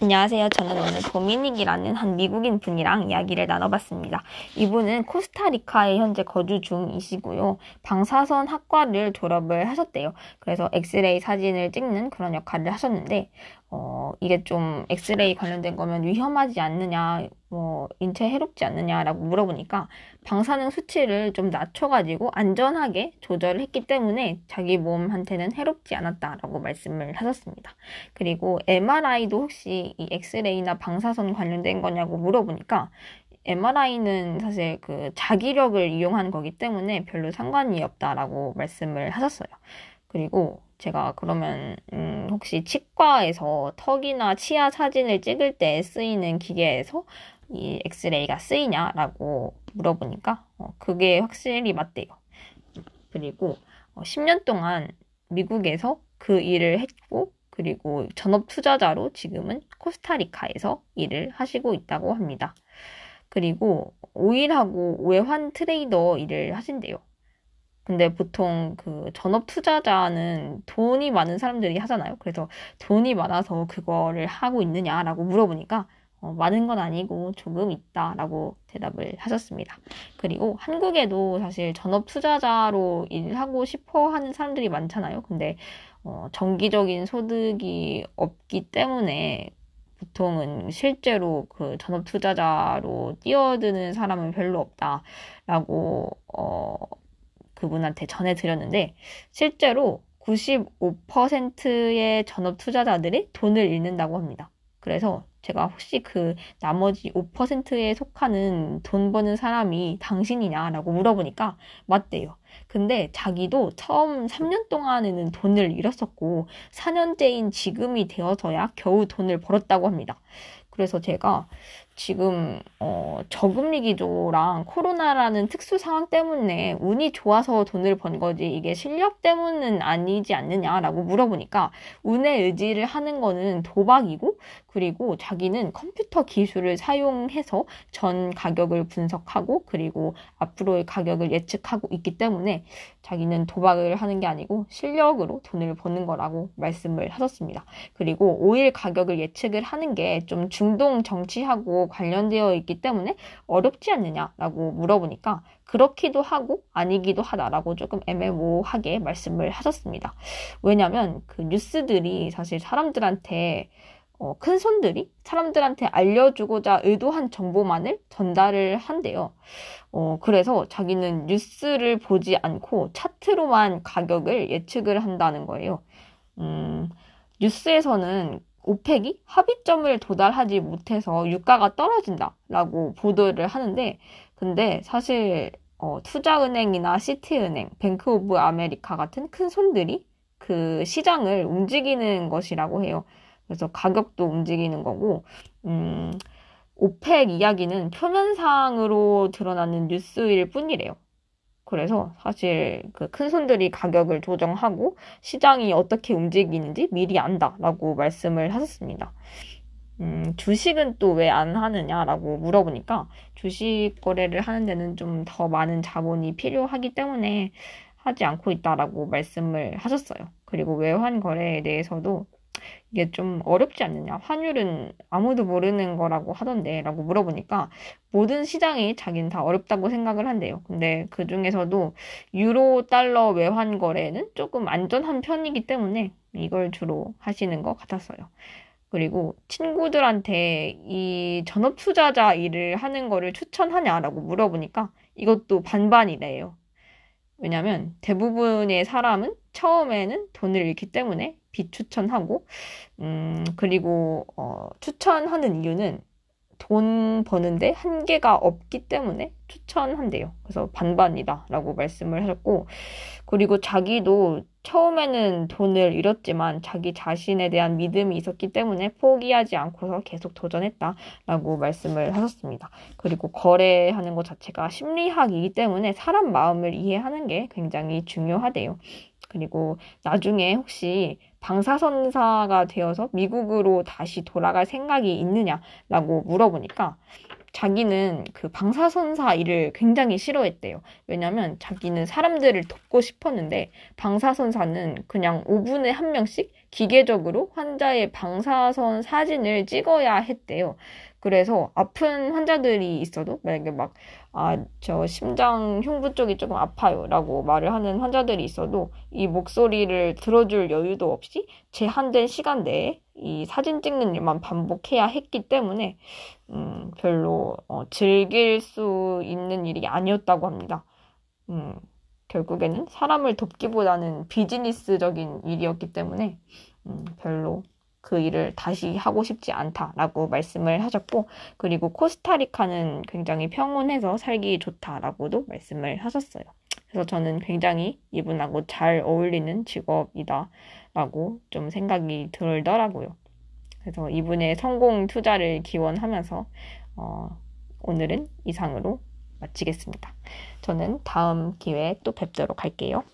안녕하세요. 저는 오늘 도미닉이라는 한 미국인 분이랑 이야기를 나눠봤습니다. 이분은 코스타리카에 현재 거주 중이시고요. 방사선 학과를 졸업을 하셨대요. 그래서 엑스레이 사진을 찍는 그런 역할을 하셨는데, 어, 이게 좀 엑스레이 관련된 거면 위험하지 않느냐, 뭐, 인체 해롭지 않느냐라고 물어보니까 방사능 수치를 좀 낮춰가지고 안전하게 조절을 했기 때문에 자기 몸한테는 해롭지 않았다라고 말씀을 하셨습니다. 그리고 MRI도 혹시 이 엑스레이나 방사선 관련된 거냐고 물어보니까 MRI는 사실 그 자기력을 이용한 거기 때문에 별로 상관이 없다라고 말씀을 하셨어요. 그리고 제가 그러면 음 혹시 치과에서 턱이나 치아 사진을 찍을 때 쓰이는 기계에서 이 엑스레이가 쓰이냐라고 물어보니까 어 그게 확실히 맞대요. 그리고 어 10년 동안 미국에서 그 일을 했고 그리고 전업 투자자로 지금은 코스타리카에서 일을 하시고 있다고 합니다. 그리고 오일하고 외환 트레이더 일을 하신대요. 근데 보통 그 전업 투자자는 돈이 많은 사람들이 하잖아요. 그래서 돈이 많아서 그거를 하고 있느냐라고 물어보니까 어, 많은 건 아니고 조금 있다라고 대답을 하셨습니다. 그리고 한국에도 사실 전업 투자자로 일하고 싶어 하는 사람들이 많잖아요. 근데 어, 정기적인 소득이 없기 때문에 보통은 실제로 그 전업 투자자로 뛰어드는 사람은 별로 없다라고 어, 그분한테 전해드렸는데 실제로 95%의 전업 투자자들이 돈을 잃는다고 합니다. 그래서 제가 혹시 그 나머지 5%에 속하는 돈 버는 사람이 당신이냐라고 물어보니까 맞대요. 근데 자기도 처음 3년 동안에는 돈을 잃었었고 4년째인 지금이 되어서야 겨우 돈을 벌었다고 합니다. 그래서 제가 지금 어, 저금리 기조랑 코로나라는 특수 상황 때문에 운이 좋아서 돈을 번 거지 이게 실력 때문은 아니지 않느냐라고 물어보니까 운의 의지를 하는 거는 도박이고 그리고 자기는 컴퓨터 기술을 사용해서 전 가격을 분석하고 그리고 앞으로의 가격을 예측하고 있기 때문에 자기는 도박을 하는 게 아니고 실력으로 돈을 버는 거라고 말씀을 하셨습니다. 그리고 오일 가격을 예측을 하는 게 좀 중동 정치하고 관련되어 있기 때문에 어렵지 않느냐라고 물어보니까 그렇기도 하고 아니기도 하다라고 조금 애매모호하게 말씀을 하셨습니다. 왜냐면 그 뉴스들이 사실 사람들한테 어, 큰 손들이 사람들한테 알려주고자 의도한 정보만을 전달을 한대요. 어, 그래서 자기는 뉴스를 보지 않고 차트로만 가격을 예측을 한다는 거예요. 음, 뉴스에서는 오펙이 합의점을 도달하지 못해서 유가가 떨어진다라고 보도를 하는데, 근데 사실 어, 투자은행이나 시티은행, 뱅크 오브 아메리카 같은 큰 손들이 그 시장을 움직이는 것이라고 해요. 그래서 가격도 움직이는 거고, 음, 오펙 이야기는 표면상으로 드러나는 뉴스일 뿐이래요. 그래서 사실 그 큰 손들이 가격을 조정하고 시장이 어떻게 움직이는지 미리 안다라고 말씀을 하셨습니다. 음, 주식은 또 왜 안 하느냐라고 물어보니까 주식 거래를 하는 데는 좀 더 많은 자본이 필요하기 때문에 하지 않고 있다라고 말씀을 하셨어요. 그리고 외환 거래에 대해서도 이게 좀 어렵지 않느냐. 환율은 아무도 모르는 거라고 하던데 라고 물어보니까 모든 시장이 자기는 다 어렵다고 생각을 한대요. 근데 그 중에서도 유로 달러 외환 거래는 조금 안전한 편이기 때문에 이걸 주로 하시는 것 같았어요. 그리고 친구들한테 이 전업 투자자 일을 하는 거를 추천하냐라고 물어보니까 이것도 반반이래요. 왜냐면 대부분의 사람은 처음에는 돈을 잃기 때문에 비추천하고, 음, 그리고, 어, 추천하는 이유는 돈 버는데 한계가 없기 때문에 추천한대요. 그래서 반반이다 라고 말씀을 하셨고, 그리고 자기도 처음에는 돈을 잃었지만 자기 자신에 대한 믿음이 있었기 때문에 포기하지 않고서 계속 도전했다 라고 말씀을 하셨습니다. 그리고 거래하는 것 자체가 심리학이기 때문에 사람 마음을 이해하는 게 굉장히 중요하대요. 그리고 나중에 혹시 방사선사가 되어서 미국으로 다시 돌아갈 생각이 있느냐라고 물어보니까 자기는 그 방사선사 일을 굉장히 싫어했대요. 왜냐면 자기는 사람들을 돕고 싶었는데 방사선사는 그냥 5분에 한 명씩 기계적으로 환자의 방사선 사진을 찍어야 했대요. 그래서 아픈 환자들이 있어도 만약에 막, 아, 저 심장 흉부 쪽이 조금 아파요. 라고 말을 하는 환자들이 있어도 이 목소리를 들어줄 여유도 없이 제한된 시간 내에 이 사진 찍는 일만 반복해야 했기 때문에, 음, 별로, 어, 즐길 수 있는 일이 아니었다고 합니다. 음, 결국에는 사람을 돕기보다는 비즈니스적인 일이었기 때문에, 음, 별로 그 일을 다시 하고 싶지 않다라고 말씀을 하셨고, 그리고 코스타리카는 굉장히 평온해서 살기 좋다라고도 말씀을 하셨어요. 그래서 저는 굉장히 이분하고 잘 어울리는 직업이다라고 좀 생각이 들더라고요. 그래서 이분의 성공 투자를 기원하면서, 어, 오늘은 이상으로 마치겠습니다. 저는 다음 기회에 또 뵙도록 할게요.